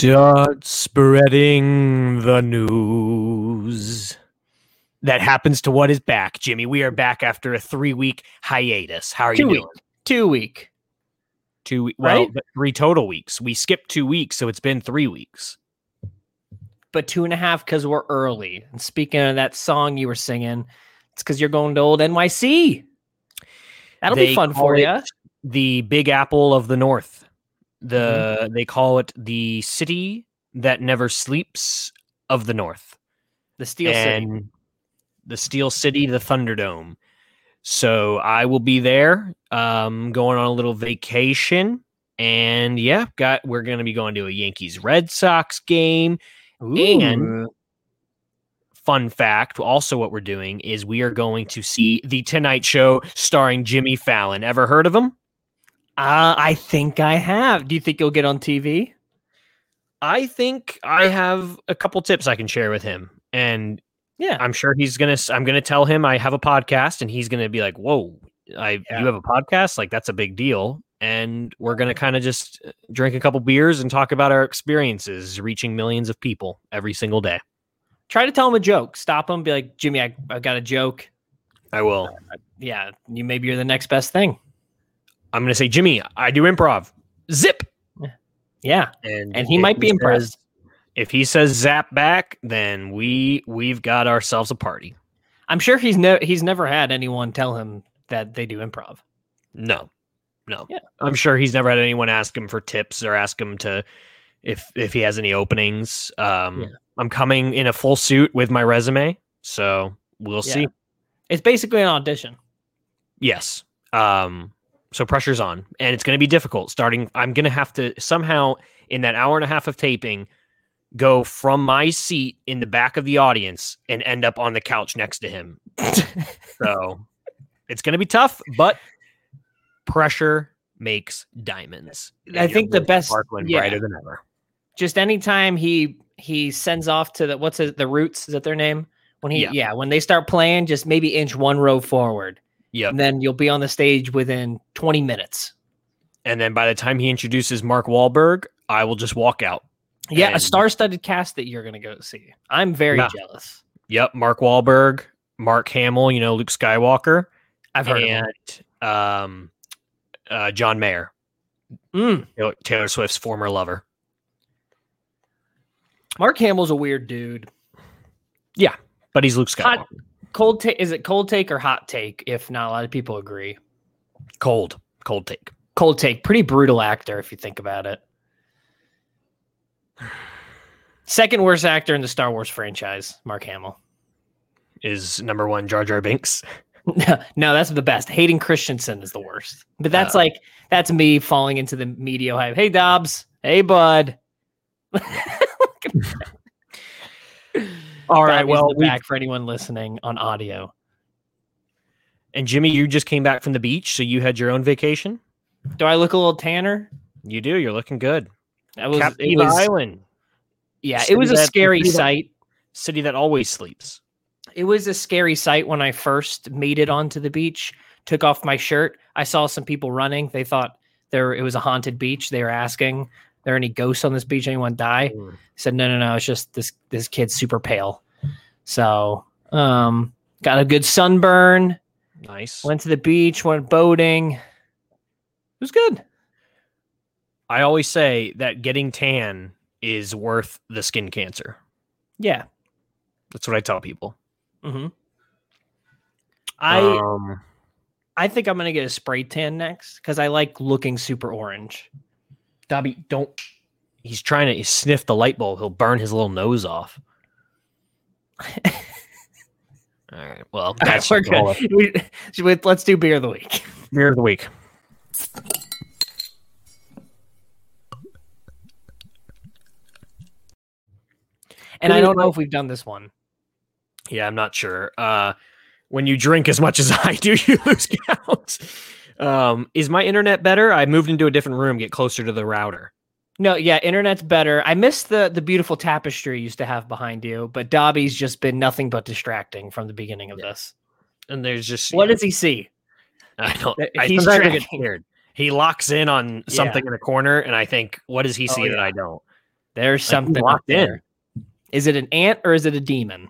Start spreading the news. That happens to what is back, Jimmy. We are back after a three week hiatus. How are Two you week. doing? Two week. Two weeks. Well, Right? three total weeks. We skipped two weeks, so it's been three weeks. but two and a half because we're early. And speaking of that song you were singing, it's because you're going to old NYC. That'll They be fun for you. The Big Apple of the North. The Mm-hmm. they call it the city that never sleeps of the North. The Steel City. and the Steel City, the Thunderdome. So I will be there, um, going on a little vacation, and yeah, got we're going to be going to a Yankees Red Sox game. and- Fun fact: also, what we're doing is we are going to see the Tonight Show starring Jimmy Fallon. Ever heard of him? Uh, I think I have. Do you think you'll get on TV? I think I have a couple tips I can share with him, and Yeah. I'm sure he's gonna. I'm gonna tell him I have a podcast, and he's gonna be like, "Whoa, I Yeah. you have a podcast? Like that's a big deal." And we're gonna kind of just uh, drink a couple beers and talk about our experiences reaching millions of people every single day. Try to tell him a joke. Stop him. Be like, Jimmy, I, I got a joke. I will. Yeah. You maybe you're the next best thing. I'm gonna say, Jimmy, I do improv. Zip, Yeah. and And he might be says- impressed. If he says zap back, then we we've got ourselves a party. I'm sure he's no he's never had anyone tell him that they do improv. No, no. Yeah. I'm sure he's never had anyone ask him for tips or ask him to if if he has any openings. Um, Yeah. I'm coming in a full suit with my resume, so we'll Yeah. see. It's basically an audition. Yes. Um, so pressure's on, and it's going to be difficult. Starting, I'm going to have to somehow in that hour and a half of taping go from my seat in the back of the audience and end up on the couch next to him. So it's going to be tough, but pressure makes diamonds. I think the best- sparkling yeah. brighter than ever. just anytime he he sends off to the what's it, the roots is that their name when he Yeah. yeah. when they start playing just maybe inch one row forward Yep. and then you'll be on the stage within 20 minutes And then by the time he introduces Mark Wahlberg, I will just walk out. yeah a star-studded cast that you're gonna go see i'm very Yeah. jealous Yep, Mark Wahlberg, Mark Hamill, you know Luke Skywalker, i've heard of him. and um, uh, John Mayer, Mm, Taylor- Taylor Swift's former lover. mark hamill's a weird dude Yeah, But he's Luke Skywalker. hot cold take is it cold take or hot take if not a lot of people agree Cold, cold take. cold take pretty brutal actor if you think about it second worst actor in the star wars franchise mark hamill Is number one Jar Jar Binks. No, no, that's the best. Hayden Christensen is the worst. But that's Uh, like that's me falling into the media hype. Hey Dobbs. Hey bud. All right, well, we- back for anyone listening on audio. And Jimmy, you just came back from the beach, so you had your own vacation. Do I look a little tanner? You do. You're looking good. That was, it Captiva was Island, yeah, City it was a scary that- sight. city that always sleeps. It was a scary sight when I first made it onto the beach. Took off my shirt. I saw some people running. They thought there it was a haunted beach. They were asking, "Are there any ghosts on this beach? Anyone die?" Mm. I said, "No, no, no. It's just this this kid's super pale." So, um, got a good sunburn. Nice. Went to the beach. Went boating. It was good. I always say that getting tan is worth the skin cancer. Yeah. That's what I tell people. hmm I um, I think I'm gonna get a spray tan next because I like looking super orange. Dobby, don't. He's trying to sniff the light bulb. He'll burn his little nose off. All right. Well, that's We're good. We- we- let's do beer of the week. beer of the week. And I don't know if we've done this one. Yeah, I'm not sure. Uh, when you drink as much as I do, you lose count. Um, is my internet better? I moved into a different room, get closer to the router. No, yeah, internet's better. I miss the the beautiful tapestry you used to have behind you, but Dobby's just been nothing but distracting from the beginning of this. And there's just What does he see? I don't. I he's sometimes I get scared. He locks in on Yeah. something in a corner, and I think, what does he Oh, see that. I don't? There's Like, something locked up in. Is it an ant or is it a demon?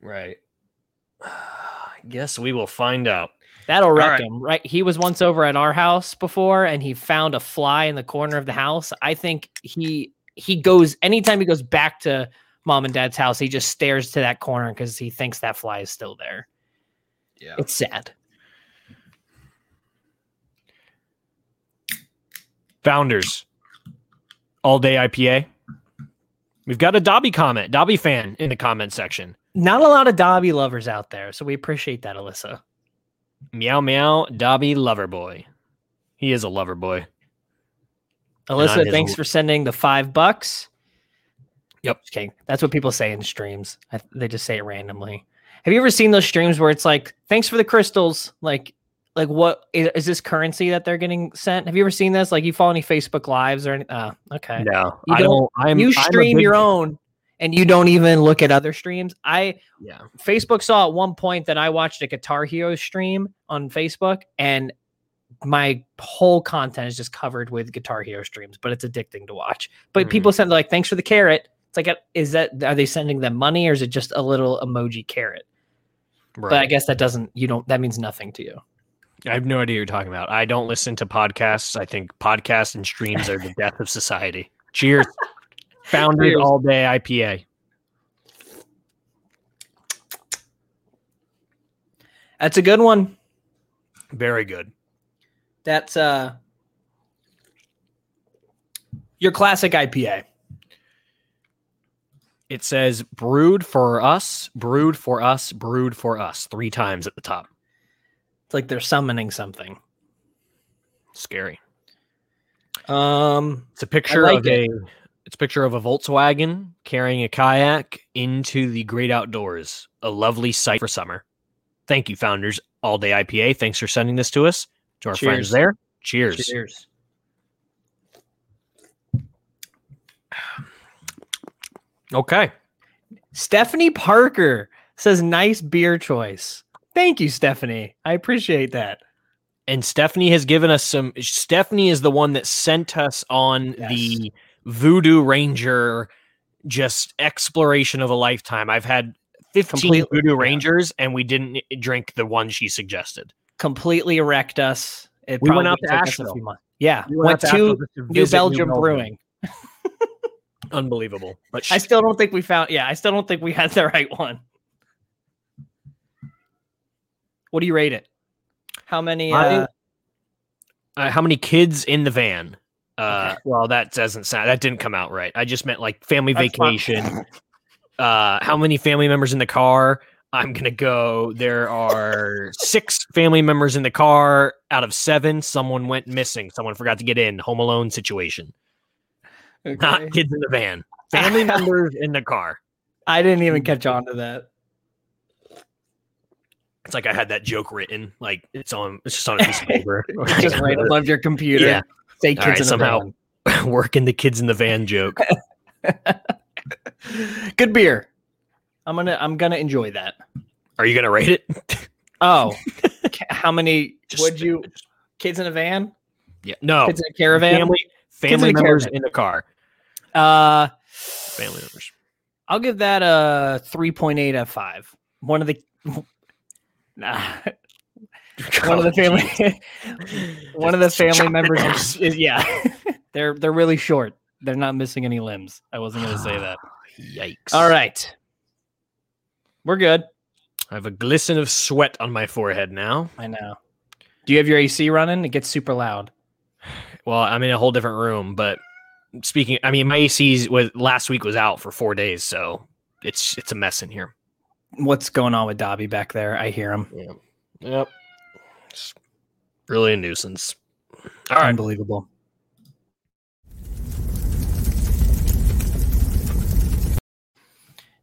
Right. I guess we will find out. That'll wreck right. him, right? He was once over at our house before, and he found a fly in the corner of the house. I think he he goes anytime he goes back to mom and dad's house, he just stares to that corner because he thinks that fly is still there. Yeah. It's sad. Founders. All day IPA. We've got a Dobby comment, Dobby fan in the comment section. Not a lot of Dobby lovers out there, so we appreciate that, Alyssa. Meow meow, Dobby lover boy. He is a lover boy. Alyssa, thanks l- for sending the five bucks. Yep. Kidding. That's what people say in streams. I, they just say it randomly. Have you ever seen those streams where it's like, "Thanks for the crystals"? Like, like what is, is this currency that they're getting sent? Have you ever seen this? Like, you follow any Facebook lives or any? Uh, okay. No, You I don't- don't. I'm, you stream big- your own, and you don't even look at other streams. I Yeah. Facebook saw at one point that I watched a Guitar Hero stream on Facebook, and my whole content is just covered with Guitar Hero streams. But it's addicting to watch. But Mhm. people send like, "Thanks for the carrot." It's like, is that are they sending them money or is it just a little emoji carrot? Right. But I guess that doesn't. You don't. That means nothing to you. I have no idea what you're talking about. I don't listen to podcasts. I think podcasts and streams are the death of society. Cheers. Founders all day IPA. That's a good one. Very good. That's uh your classic IPA. It says brewed for us, brewed for us, brewed for us three times at the top. It's like they're summoning something. Scary. Um, It's a picture like of a it's a picture of a Volkswagen carrying a kayak into the great outdoors. A lovely sight for summer. Thank you, founders. All day IPA. Thanks for sending this to us. To our Cheers. friends there. Cheers. cheers. Okay. Stephanie Parker says nice beer choice. Thank you, Stephanie. I appreciate that. And Stephanie has given us some. Stephanie is the one that sent us on Yes. the Voodoo Ranger just exploration of a lifetime. I've had 15 Completely- Voodoo yeah. Rangers and we didn't drink the one she suggested. Completely wrecked us. It We went out to took us a Asheville. few. Yeah, We went, out to to New visit Belgium Brewing. Unbelievable. But I still don't think we found. Yeah, I still don't think we had the right one. What do you rate it? How many? I- Uh, uh, how many kids in the van? Uh, Okay. well, that doesn't sound. That didn't come out right. I just meant like family That's vacation. uh, how many family members in the car? I'm gonna go. There are six family members in the car out of seven. Someone went missing. Someone forgot to get in. Home Alone situation. Not kids in the van. Family members in the car. I didn't even catch on to that. It's like I had that joke written. Like it's on. It's just on a piece of paper. Just right above your computer. Yeah. Say kids right, in somehow working the kids in the van joke. Good beer. I'm gonna I'm gonna enjoy that. Are you gonna rate it? Oh, how many Just- would you? Kids in a van? Yeah. No. Kids in a caravan? Family family a members caravan. in the car. Uh, Family members. I'll give that a 3.8 out of five. One of the nah, one of the family one of the family members is, is yeah. they're they're really short. They're not missing any limbs. I wasn't gonna say that. Yikes. All right. We're good. I have a glisten of sweat on my forehead now. I know. Do you have your AC running? It gets super loud. Well, I'm in a whole different room, but speaking I mean my AC's was last week was out for four days, so it's it's a mess in here. What's going on with Dobby back there? I hear him. Yeah. Yep. It's really a nuisance. All right. Unbelievable.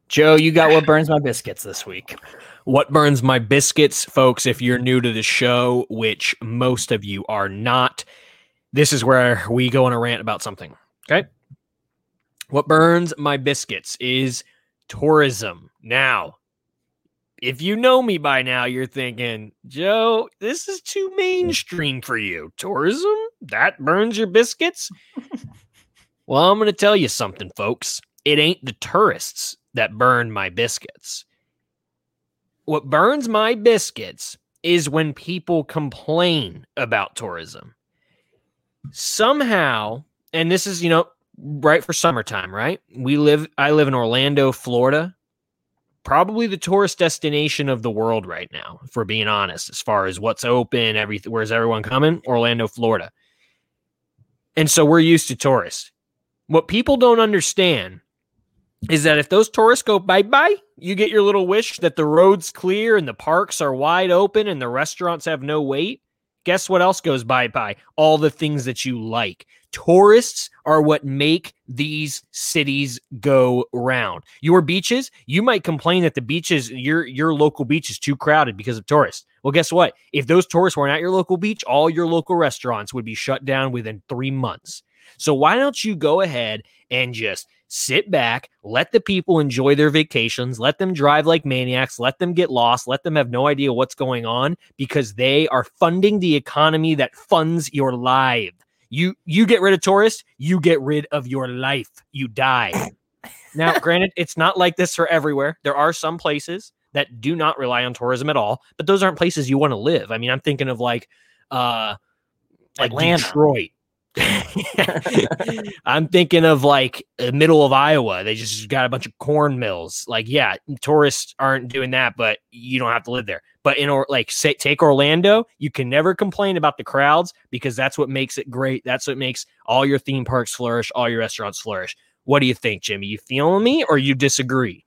Joe, you got what burns my biscuits this week. What burns my biscuits, folks, if you're new to the show, which most of you are not, this is where we go on a rant about something. Okay. What burns my biscuits is tourism. Now, if you know me by now, you're thinking, Joe, this is too mainstream for you. Tourism? That burns your biscuits? Well, I'm going to tell you something, folks. It ain't the tourists that burn my biscuits. What burns my biscuits is when people complain about tourism. Somehow, and this is, you know, right for summertime, right? We live I live in Orlando, Florida. Probably the tourist destination of the world right now, if we're being honest, as far as what's open, everything where's everyone coming? Orlando, Florida. And so we're used to tourists. What people don't understand is that if those tourists go bye bye, you get your little wish that the road's clear and the parks are wide open and the restaurants have no wait. Guess what else goes bye bye? All the things that you like. Tourists are what make these cities go round. Your beaches, you might complain that the beaches, your your local beach is too crowded because of tourists. Well, guess what? If those tourists weren't at your local beach, all your local restaurants would be shut down within three months. So why don't you go ahead and just sit back, let the people enjoy their vacations, let them drive like maniacs, let them get lost, let them have no idea what's going on because they are funding the economy that funds your life. You you get rid of tourists, you get rid of your life. You die. now, granted, it's not like this for everywhere. There are some places that do not rely on tourism at all, but those aren't places you want to live. I mean, I'm thinking of like uh like Atlanta. Detroit. I'm thinking of like the middle of Iowa. They just got a bunch of corn mills. Like, yeah, tourists aren't doing that, but you don't have to live there. But in or like say take Orlando, you can never complain about the crowds because that's what makes it great. That's what makes all your theme parks flourish, all your restaurants flourish. What do you think, Jimmy? You feeling me or you disagree?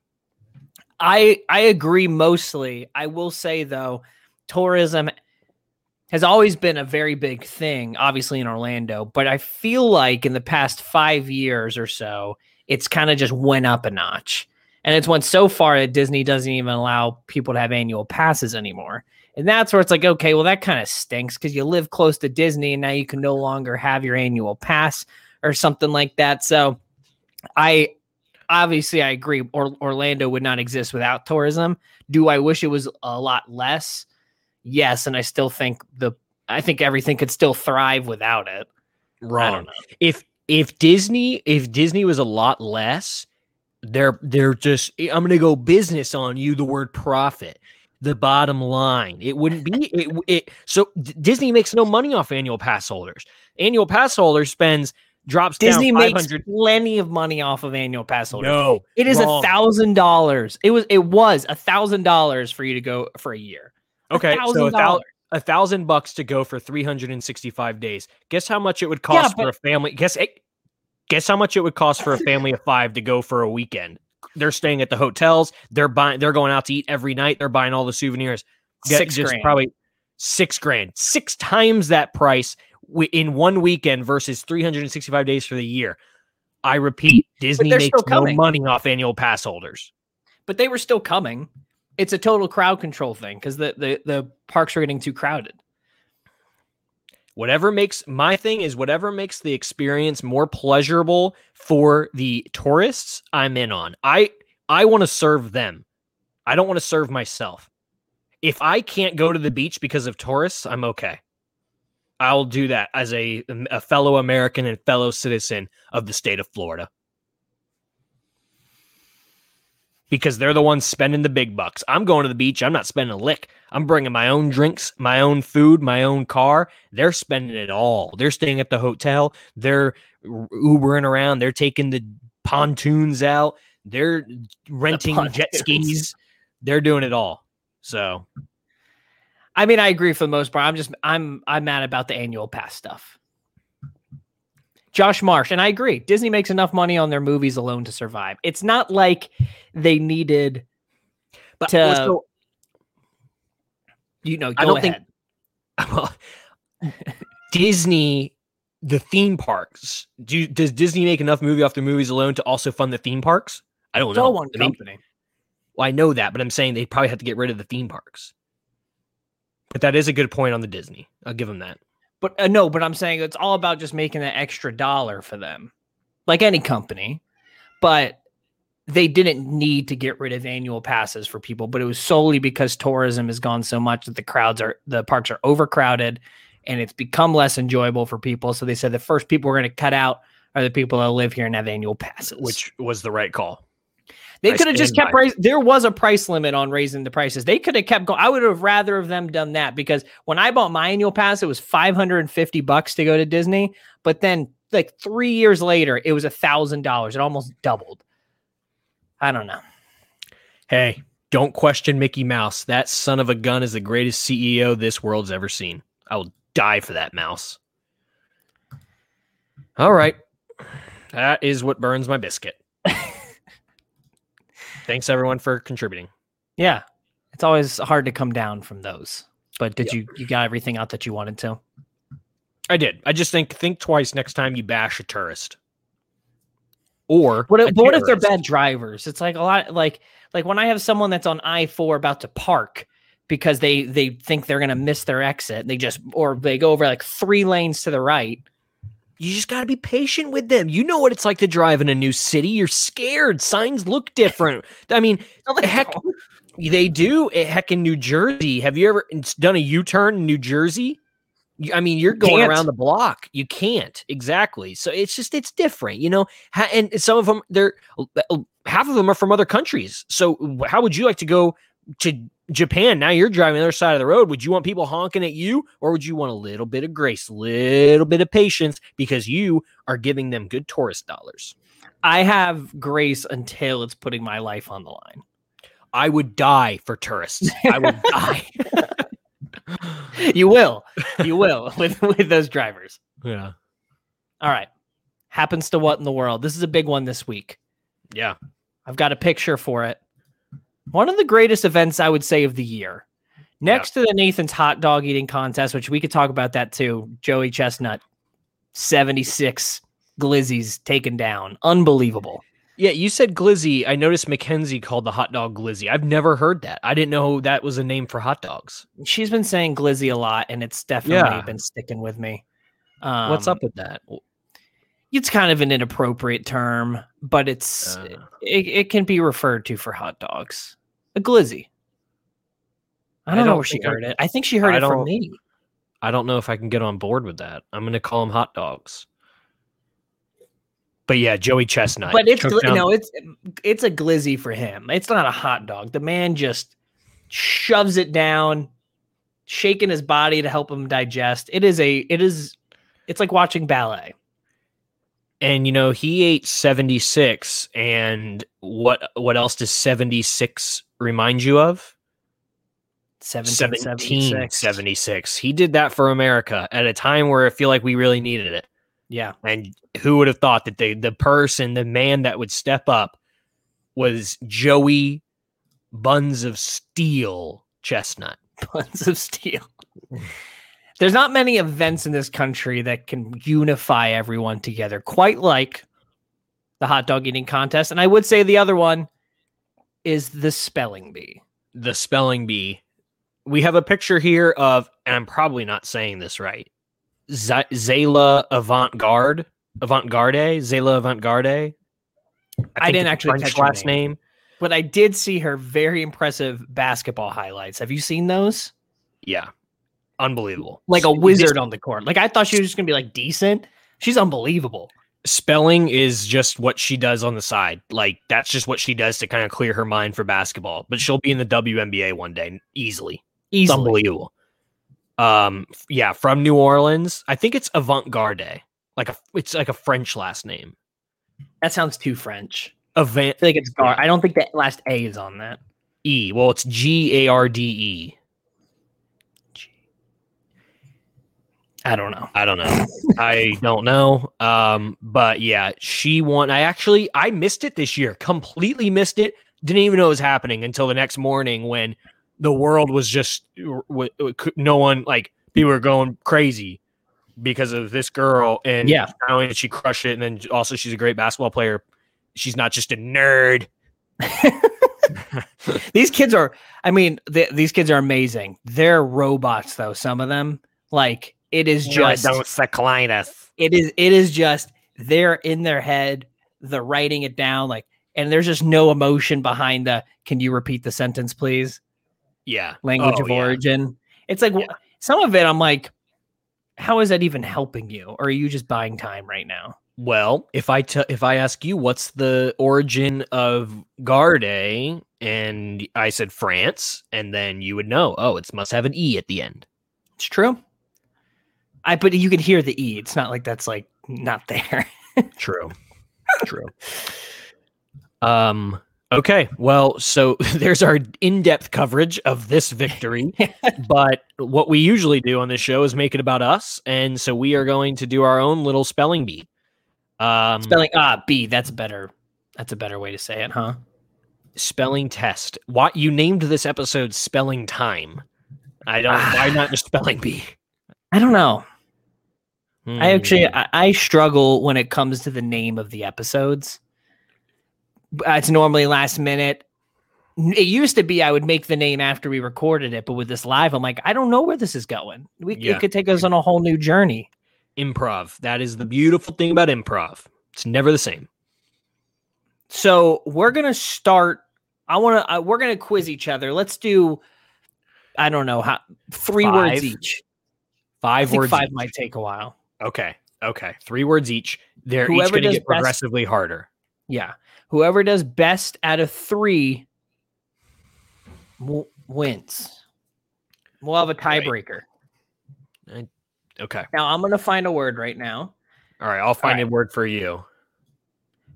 I I agree mostly. I will say though, tourism has always been a very big thing, obviously in Orlando, but I feel like in the past five years or so, it's kind of just went up a notch. And it's went so far that Disney doesn't even allow people to have annual passes anymore. And that's where it's like, okay, well, that kind of stinks because you live close to Disney and now you can no longer have your annual pass or something like that. So I obviously I agree. Or, Orlando would not exist without tourism. Do I wish it was a lot less? Yes, and I still think the I think everything could still thrive without it. Wrong. If if Disney if Disney was a lot less, they're they're just I'm gonna go business on you. The word profit, the bottom line. It wouldn't be it. it so D- Disney makes no money off annual pass holders. Annual pass holders spends drops Disney down makes plenty of money off of annual pass holders. No, it is a thousand dollars. It was it was a thousand dollars for you to go for a year. Okay, so a thousand a thousand bucks to go for 365 days. Guess how much it would cost but- for a family? Guess eh, guess how much it would cost for a family of five to go for a weekend. They're staying at the hotels. They're buying. They're going out to eat every night. They're buying all the souvenirs. Get Six just grand. probably six grand, six times that price in one weekend versus 365 days for the year. I repeat, Disney makes no money off annual pass holders. But they were still coming. It's a total crowd control thing because the, the the parks are getting too crowded. whatever makes my thing is whatever makes the experience more pleasurable for the tourists i'm in on. I i want to serve them. I don't want to serve myself. If i can't go to the beach because of tourists i'm okay. I'll do that as a a fellow american and fellow citizen of the state of florida because they're the ones spending the big bucks. I'm going to the beach. I'm not spending a lick. I'm bringing my own drinks, my own food, my own car. They're spending it all. They're staying at the hotel. They're Ubering around. They're taking the pontoons out. They're renting jet skis. They're doing it all. So I mean, I agree for the most part. I'm just I'm I'm mad about the annual pass stuff. Josh Marsh, and I agree. Disney makes enough money on their movies alone to survive. It's not like they needed, but To- let's go- you know, go I don't think- ahead. well, Disney, the theme parks. Do does Disney make enough movie off their movies alone to also fund the theme parks? I don't it's know. all one company. Well, I know that, but I'm saying they probably have to get rid of the theme parks. But that is a good point on the Disney. I'll give them that. But uh, no, but I'm saying it's all about just making that extra dollar for them, like any company. But they didn't need to get rid of annual passes for people, but it was solely because tourism has gone so much that the crowds are the parks are overcrowded and it's become less enjoyable for people. So they said the first people we're going to cut out are the people that live here and have annual passes. which was the right call. They could have just kept raising. There was a price limit on raising the prices. They could have kept going. I would have rather of them done that because when I bought my annual pass, it was five hundred and fifty bucks to go to Disney. But then, like three years later, it was a thousand dollars. It almost doubled. I don't know. Hey, don't question Mickey Mouse. That son of a gun is the greatest CEO this world's ever seen. I will die for that mouse. All right. That is what burns my biscuit. Thanks everyone for contributing. Yeah, it's always hard to come down from those. But did Yep. you you got everything out that you wanted to? I did. I just think think twice next time you bash a tourist. Or What if, what if they're bad drivers? It's like a lot like like when I have someone that's on I four about to park because they they think they're gonna miss their exit. They just or they go over like three lanes to the right. You just got to be patient with them. You know what it's like to drive in a new city. You're scared. Signs look different. I mean, heck, they do. Heck, in New Jersey, have you ever done a U-turn in New Jersey? I mean, you're going Can't. around the block. You can't exactly. So it's just it's different, you know. And some of them, they're uh, half of them are from other countries. So how would you like to go to Japan? Now you're driving the other side of the road. Would you want people honking at you, or would you want a little bit of grace, little bit of patience, because you are giving them good tourist dollars? I have grace until it's putting my life on the line. I would die for tourists. I would die. You will. You will with with those drivers. Yeah. All right. Happens to what in the world? This is a big one this week. Yeah. I've got a picture for it. One of the greatest events I would say of the year. Next to the Nathan's hot dog eating contest, which we could talk about that too. Joey Chestnut, 76 glizzies taken down. Unbelievable. Yeah, you said glizzy. I noticed Mackenzie called the hot dog glizzy. I've never heard that. I didn't know that was a name for hot dogs. She's been saying glizzy a lot, and it's definitely Yeah. been sticking with me. Um, What's up with that? It's kind of an inappropriate term, but it's Uh. it, it can be referred to for hot dogs. A glizzy. I I don't, know don't where she heard it. I think she heard I it from me. I don't know if I can get on board with that. I'm going to call them hot dogs. But yeah, Joey Chestnut. But it's gl- no, it's it's a glizzy for him. It's not a hot dog. The man just shoves it down, shaking his body to help him digest. It is a it is it's like watching ballet. and you know he ate 76 and what what else does 76 remind you of 1776. 1776 he did that for america at a time where i feel like we really needed it Yeah. and who would have thought that the the person the man that would step up was joey buns of steel chestnut Buns of steel. There's not many events in this country that can unify everyone together, quite like the hot dog eating contest. And I would say the other one is the spelling bee. the spelling bee. We have a picture here of, and I'm probably not saying this right. Z- Zaila Avant Garde, Avant Garde, Zaila Avant Garde. I didn't actually French catch last name. name. But I did see her very impressive basketball highlights. Have you seen those? Yeah, unbelievable. Like a wizard on the court. Like I thought she was just gonna be like decent. She's unbelievable. Spelling is just what she does on the side. Like that's just what she does to kind of clear her mind for basketball. But she'll be in the WNBA one day easily. It's Easily. unbelievable. Um, yeah, from New Orleans. I think it's Avant Garde. Like a, it's like a French last name. That sounds too French. Avant I like it's Gar. I don't think that last A is on that. E. Well, it's G A R D E. I don't know. I don't know. I don't know. Um, but yeah, she won. I actually I missed it this year. Completely missed it. Didn't even know it was happening until the next morning when the world was just w- w- c- no one like people were going crazy because of this girl. And Yeah. not only did she crush it, and then also she's a great basketball player. She's not just a nerd. These kids are. I mean, th- these kids are amazing. They're robots, though. Some of them, like it is just. don't decline us. it is it is just they're in their head they're writing it down like and there's just no emotion behind the can you repeat the sentence please Yeah, language Oh, of yeah. origin it's like wh- some of it i'm like how is that even helping you or are you just buying time right now Well, if I t- if I ask you what's the origin of Garde, and I said France, and then you would know. Oh, it must have an e at the end. It's true. I but you can hear the e. It's not like that's like not there. True. True. Um. Okay. Well, so there's our in-depth coverage of this victory. but what we usually do on this show is make it about us, and so we are going to do our own little spelling bee. Um, Spelling ah B. That's better. That's a better way to say it, huh? spelling test. What you named this episode "Spelling Time"? I don't. why not just spelling bee? I don't know. I actually Hmm. I, I struggle when it comes to the name of the episodes. It's normally last minute. It used to be I would make the name after we recorded it, but with this live, I'm like, I don't know where this is going. We, Yeah. It could take us on a whole new journey. improv. That is the beautiful thing about improv. It's never the same. So we're gonna start. I want to. Uh, we're gonna quiz each other. Let's do. I don't know how three words Five? each. I Five words. five each. might take a while. Okay. Okay. Three words each. They're each going to get best- progressively harder. Yeah. Whoever does best out of three w- wins. We'll have a Right. tiebreaker. Okay. Now I'm gonna find a word right now, All right. I'll find right. a word for you.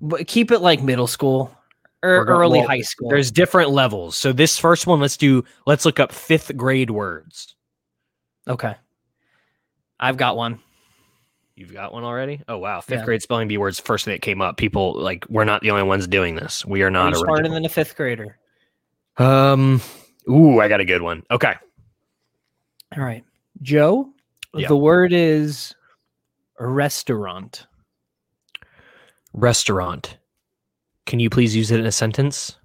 but keep it like middle school or We're early well, high school. There's different levels. So this first one, let's do. Let's look up fifth grade words. Okay. I've got one. You've got one already? Oh wow. Fifth Yeah. grade spelling bee words. First thing that came up. People like we're not the only ones doing this. We are not smarter than a fifth grader? Um. Ooh, I got a good one. Okay. All right. Joe, Yeah. the word is restaurant. Restaurant. Can you please use it in a sentence?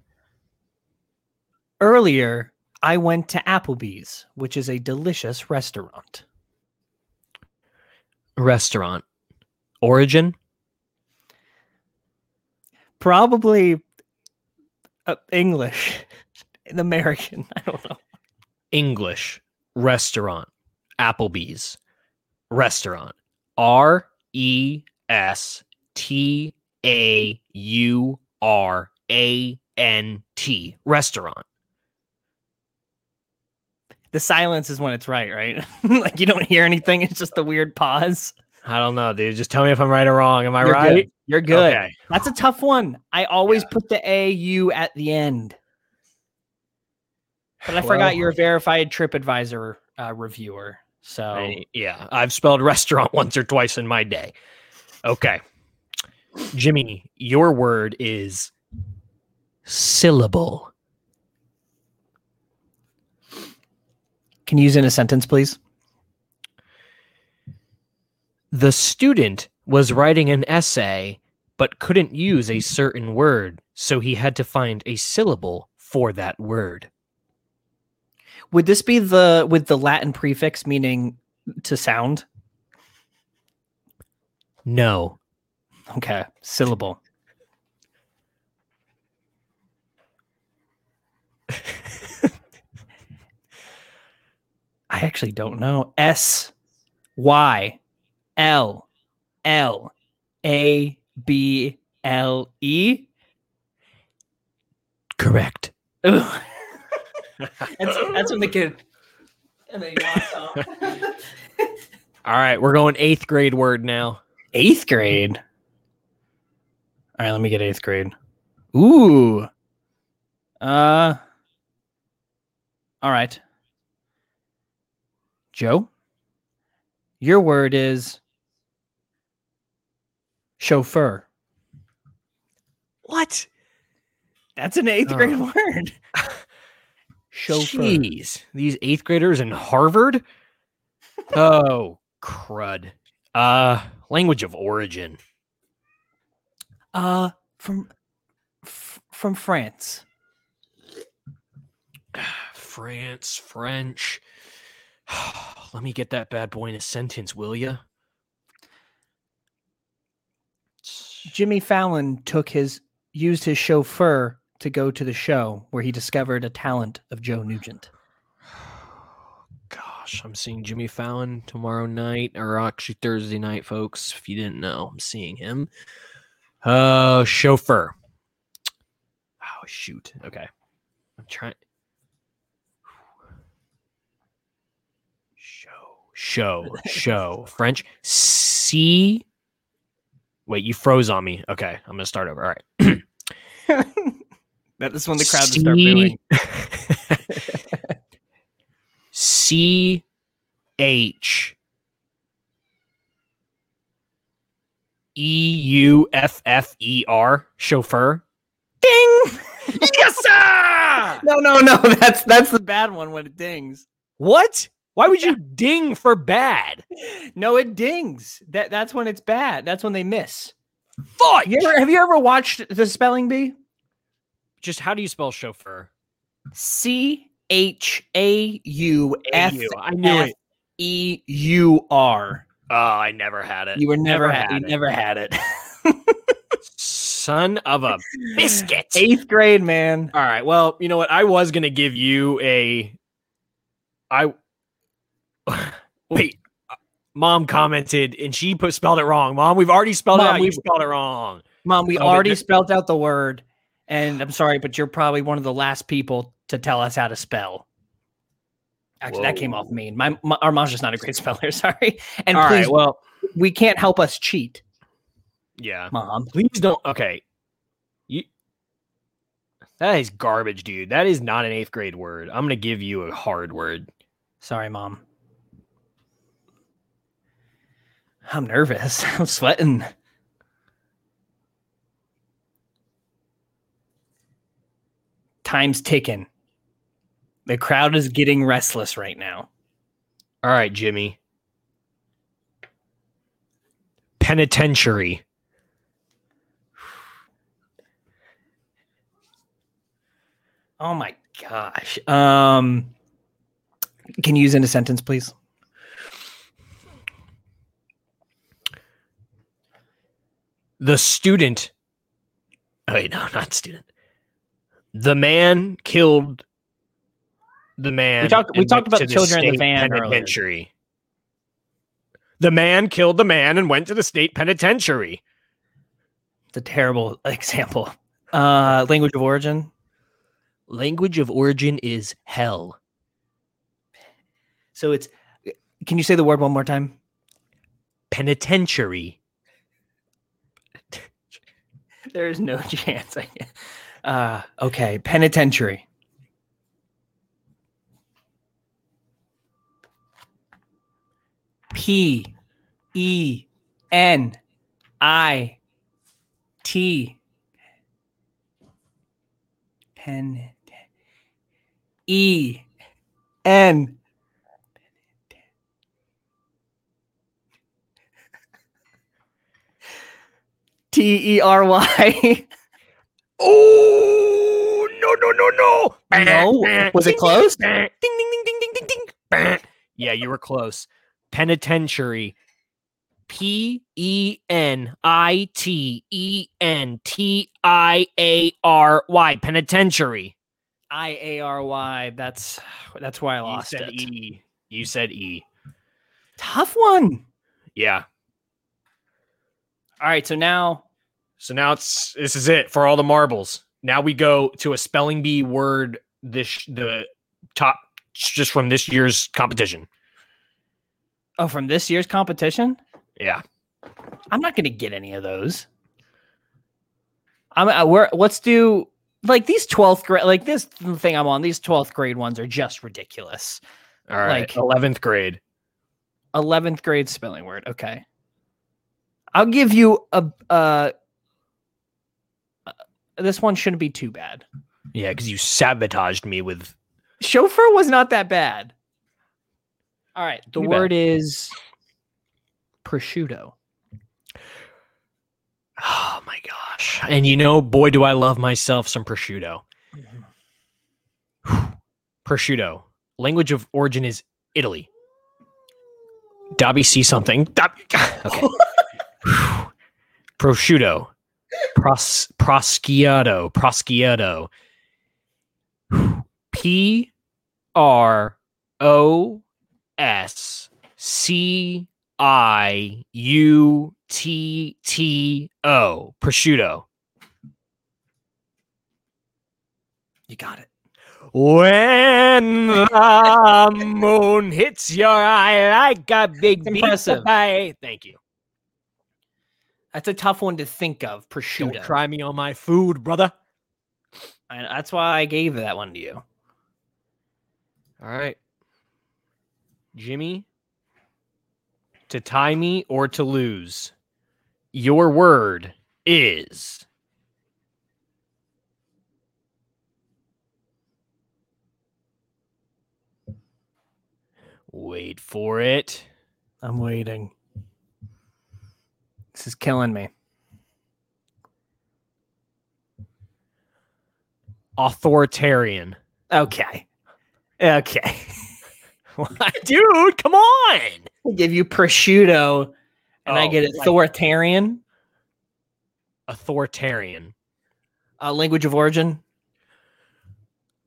Earlier, I went to Applebee's, which is a delicious restaurant. Restaurant. Origin. Probably uh, English, an American. I don't know. English. Restaurant. Applebee's. Restaurant. R E S T A U R A N T. Restaurant. The silence is when it's right, right? like you don't hear anything. It's just a weird pause. I don't know, dude. Just tell me if I'm right or wrong. Am I You're right? good. You're good. Okay. That's a tough one. I always put the A U at the end. But I forgot you're a verified TripAdvisor uh, reviewer. So I- yeah, I've spelled restaurant once or twice in my day. Okay. Jimmy, your word is syllable. Can you use in a sentence, please? The student was writing an essay but couldn't use a certain word, so he had to find a syllable for that word. Would this be the with the Latin prefix meaning to sound? No. Okay, syllable. I actually don't know. S Y L L A B L E. Correct. That's that's when the kid. And then he. All right, we're going eighth grade word now. eighth grade. All right, let me get eighth grade. Ooh. Uh. All right. Joe, your word is chauffeur. What? That's an eighth grade Oh. word. chauffeur. Jeez, these eighth graders in Harvard. oh crud. Uh, language of origin. Uh, from f- from France. France, French. Let me get that bad boy in a sentence, will you? Jimmy Fallon took his used his chauffeur to go to the show where he discovered a talent of Joe Nugent. Gosh, gosh, I'm seeing Jimmy Fallon tomorrow night, or actually Thursday night, folks. If you didn't know, I'm seeing him. Uh, chauffeur. Oh shoot. Okay, I'm trying. Show, show. French. C. Wait, you froze on me. Okay, I'm gonna start over. All right. that is when the crowd will start booing. C H E U F F E R chauffeur. Ding! yes, sir! No, no, no. That's that's the bad one when it dings. What? Why would you ding for bad? No, it dings. That that's when it's bad. That's when they miss. Fuck! You ever, have you ever watched the spelling bee? Just how do you spell chauffeur? C H A U F A-U. I knew it. E U R. Oh, I never had it. You were never, Never had, had you it. never had it. Son of a biscuit. Eighth grade, man. All right. Well, you know what? I was gonna give you a. I. Wait. uh, Mom commented and she put spelled it wrong. Mom, we've already spelled it out. We've- spelled it wrong. Mom, we already spelled out the word, and I'm sorry, but you're probably one of the last people to tell us how to spell. Actually, that came off Whoa. mean. My, my our mom's just not a great speller. Sorry, and All please, right. Well, we can't help us cheat, yeah. mom. Please don't. Okay. You. That is garbage, dude. That is not an eighth grade word. I'm gonna give you a hard word. Sorry, mom. I'm nervous. I'm sweating. Time's ticking. The crowd is getting restless right now. All right, Jimmy. Penitentiary. Oh my gosh. Um can you use in a sentence, please? The student. Oh, wait, no, not student. The man killed the man. talked- we talked about children in the van earlier. penitentiary. The man killed the man and went to the state penitentiary. It's a terrible example. Uh language of origin. Language of origin is hell. So it's can you say the word one more time? Penitentiary. There is no chance. I can- Uh okay, penitentiary. P E N I T Pen E N T E R Y. Oh no no no no! No? Was it close? Ding ding ding ding ding ding ding. Yeah, you were close. Penitentiary. P E N I T E N T I A R Y. Penitentiary. I A R Y. That's that's why I lost You said it. E. You said E. Tough one. Yeah. All right, so now So now it's this is it for all the marbles. Now we go to a spelling bee word. This the top just from this year's competition. oh, from this year's competition, Yeah. I'm not going to get any of those. I'm uh, we're, let's do like these 12th grade like this thing I'm on. These 12th grade ones are just ridiculous. All right. Like- Eleventh grade. 11th grade spelling word. Okay. I'll give you a uh this one shouldn't be too bad. Yeah, because you sabotaged me with Chauffeur was not that bad. All right. The Too bad. word is prosciutto. Oh my gosh. And you know, boy, do I love myself some prosciutto. prosciutto. Language of origin is Italy. Dobby see something. Dobby. Okay. prosciutto. Pros, prosciutto. Prosciutto. P R O S C I U T T O. Prosciutto. You got it. When the moon hits your eye like a big Impressive. pie. Thank you. That's a tough one to think of. Prosciutto. Don't try me on my food, brother. And that's why I gave that one to you. All right. Jimmy, to tie me or to lose, your word is. Wait for it. I'm waiting. This is killing me. Authoritarian. Okay. Okay. Dude, come on. I give you prosciutto and I Oh, get like- authoritarian. Authoritarian. Uh, language of origin.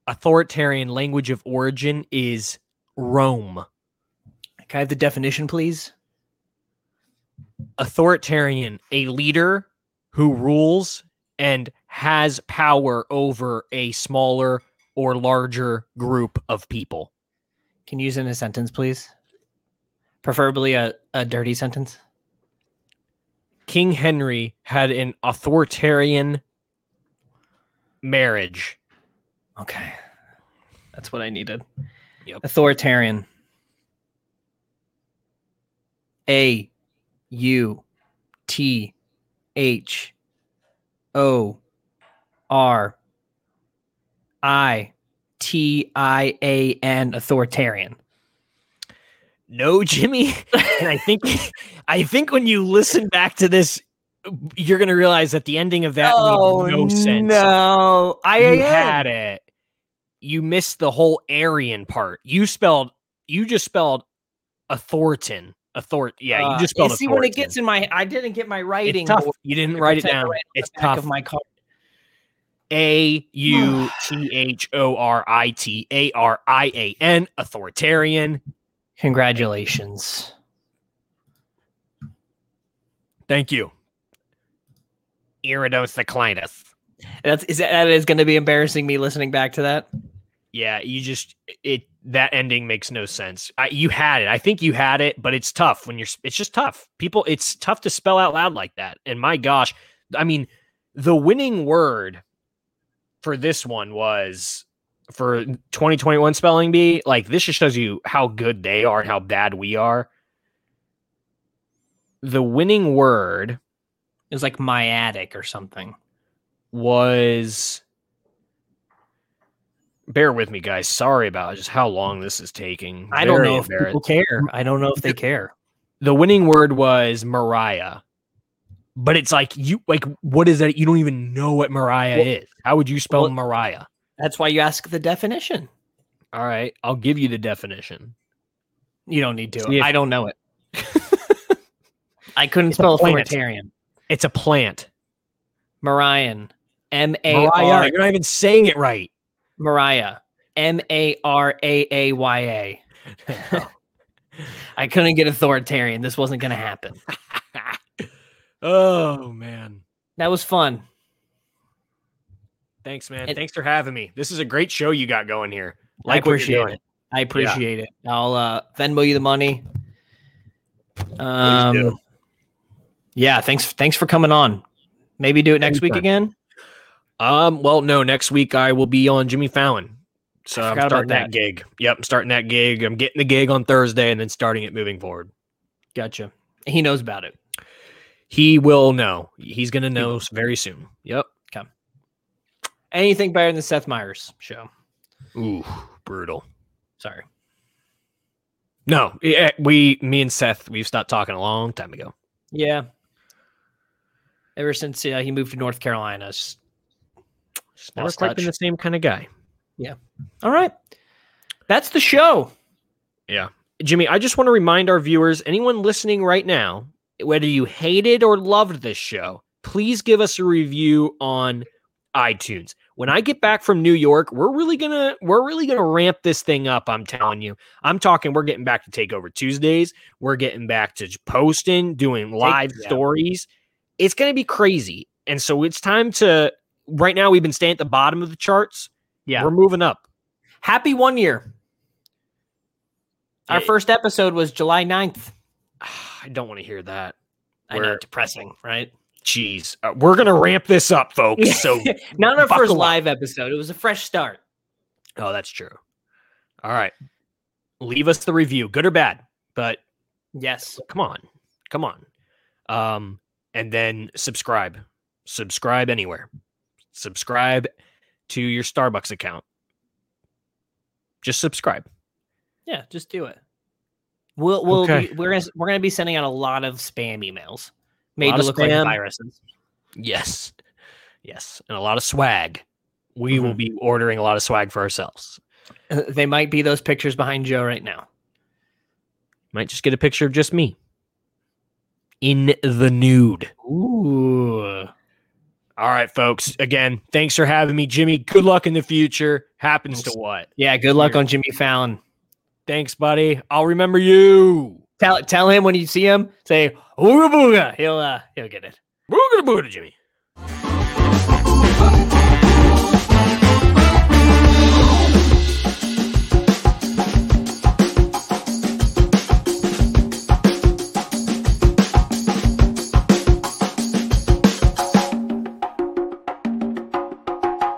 Authoritarian language of origin is Rome. Can I have the definition, please? Authoritarian, a leader who rules and has power over a smaller or larger group of people. Can you use it in a sentence, please? Preferably a, a dirty sentence. King Henry had an authoritarian marriage. Okay. That's what I needed. Yep. Authoritarian. A U T H O R I T I A N authoritarian. No, Jimmy. and I think I think when you listen back to this, you're gonna realize that the ending of that made oh, no sense. No, I you had it. You missed the whole Aryan part. You spelled. You just spelled authoritan. Author. Yeah, you just spelled. Uh, see when it gets in my. I didn't get my writing. You didn't write it down. right It's tough. Of my card. A U T H O R I T A R I A N. Authoritarian. Congratulations. Thank you. Iridocyclitis. That's is that, that is going to be embarrassing me listening back to that. Yeah, you just it that ending makes no sense. I, you had it. I think you had it, but it's tough when you're. It's just tough. People, it's tough to spell out loud like that. And my gosh, I mean, the winning word for this one was for 2021 spelling bee. Like this just shows you how good they are and how bad we are. The winning word is like my attic or something. was bear with me guys sorry about just how long this is taking I don't know if people care. I don't know if they care. the winning word was mariah but it's like you like what is that you don't even know what mariah Well- is how would you spell well- mariah That's why you ask the definition. all right i'll give you the definition You don't need to. If- I don't know it. I couldn't It's a spell authoritarian. it's a plant Marian. M A R you're not even saying it right Mariah. M A R A A Y A. I couldn't get authoritarian. This wasn't going to happen. oh man That was fun. thanks man It- thanks for having me this is a great show you got going here I like you're appreciate it. I appreciate it. I'll uh, Venmo you the money. Um, yeah, thanks. Thanks for coming on. Maybe do it next week again. Um, well, no, next week I will be on Jimmy Fallon. So I'm starting that. that. gig. Yep, I'm starting that gig. I'm getting the gig on Thursday and then starting it moving forward. Gotcha. He knows about it. He will know. He's gonna know s- very soon. Yep. Come. Anything better than Seth Meyers show? Ooh, brutal. Sorry. No, eh, we, me and Seth, we've stopped talking a long time ago. Yeah. Ever since uh, he moved to North Carolina. it's- never quite been the same kind of guy. Yeah. All right. That's the show. Yeah. Jimmy, I just want to remind our viewers, anyone listening right now, whether you hated or loved this show, please give us a review on iTunes. when I get back from New York, we're really gonna we're really gonna ramp this thing up. I'm telling you. I'm talking. We're getting back to Takeover Tuesdays. We're getting back to posting, doing live yeah. stories. It's gonna be crazy. And so it's time to. Right now, we've been staying at the bottom of the charts. Yeah. We're moving up. Happy one year. Our Yeah. first episode was July 9th. I don't want to hear that. I know, We're- depressing, right? Jeez, uh, we're gonna ramp this up, folks. So, Not our first up. live episode. It was a fresh start. oh, that's true. All right, leave us the review, good or bad. But Yes. come on, come on, um, and then subscribe. Subscribe anywhere. Subscribe to your Starbucks account. Just subscribe. Yeah, just do it. We'll we'll Okay. be, we're gonna we're gonna be sending out a lot of spam emails made to look like viruses. Yes, yes, and a lot of swag. We will Mhm. be ordering a lot of swag for ourselves. Uh, They might be those pictures behind Joe right now. Might just get a picture of just me in the nude. Ooh. All right, folks. Again, thanks for having me, Jimmy. Good luck in the future. Happens to what? Yeah, good luck on Jimmy Fallon. Thanks, buddy. I'll remember you. Tell tell him when you see him, say ooga booga. He'll uh he'll get it. Booga booga, Jimmy.